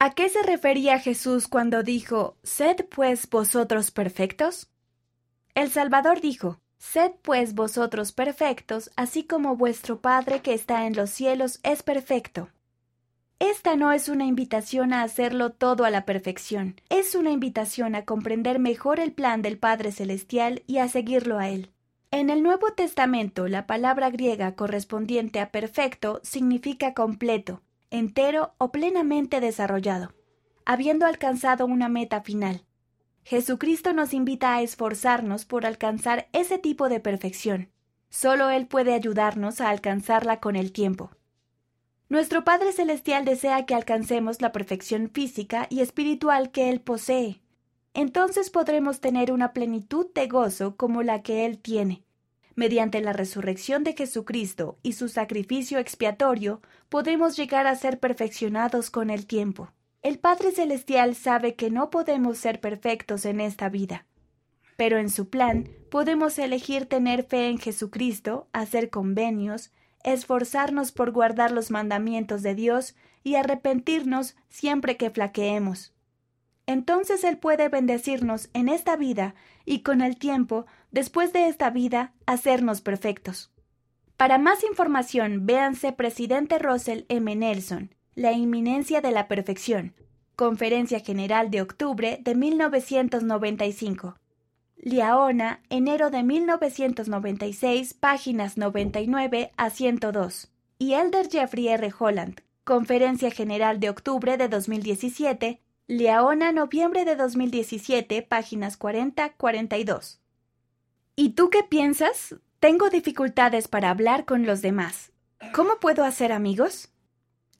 ¿A qué se refería Jesús cuando dijo, Sed pues vosotros perfectos? El Salvador dijo, Sed pues vosotros perfectos, así como vuestro Padre que está en los cielos es perfecto. Esta no es una invitación a hacerlo todo a la perfección, es una invitación a comprender mejor el plan del Padre Celestial y a seguirlo a Él. En el Nuevo Testamento, la palabra griega correspondiente a perfecto significa completo, entero o plenamente desarrollado, habiendo alcanzado una meta final. Jesucristo nos invita a esforzarnos por alcanzar ese tipo de perfección. Solo Él puede ayudarnos a alcanzarla con el tiempo. Nuestro Padre Celestial desea que alcancemos la perfección física y espiritual que Él posee. Entonces podremos tener una plenitud de gozo como la que Él tiene. Mediante la resurrección de Jesucristo y su sacrificio expiatorio, podemos llegar a ser perfeccionados con el tiempo. El Padre Celestial sabe que no podemos ser perfectos en esta vida, pero en su plan podemos elegir tener fe en Jesucristo, hacer convenios, esforzarnos por guardar los mandamientos de Dios y arrepentirnos siempre que flaqueemos. Entonces Él puede bendecirnos en esta vida y con el tiempo, después de esta vida, hacernos perfectos. Para más información, véanse Presidente Russell M. Nelson, La inminencia de la perfección, Conferencia General de octubre de 1995. Liaona, enero de 1996, páginas 99 a 102. Y Elder Jeffrey R. Holland, Conferencia General de octubre de 2017, Liaona, noviembre de 2017, páginas 40-42. ¿Y tú qué piensas? Tengo dificultades para hablar con los demás. ¿Cómo puedo hacer amigos?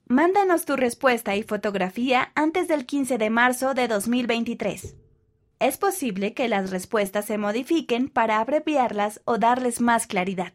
Mándanos tu respuesta y fotografía antes del 15 de marzo de 2023. Es posible que las respuestas se modifiquen para abreviarlas o darles más claridad.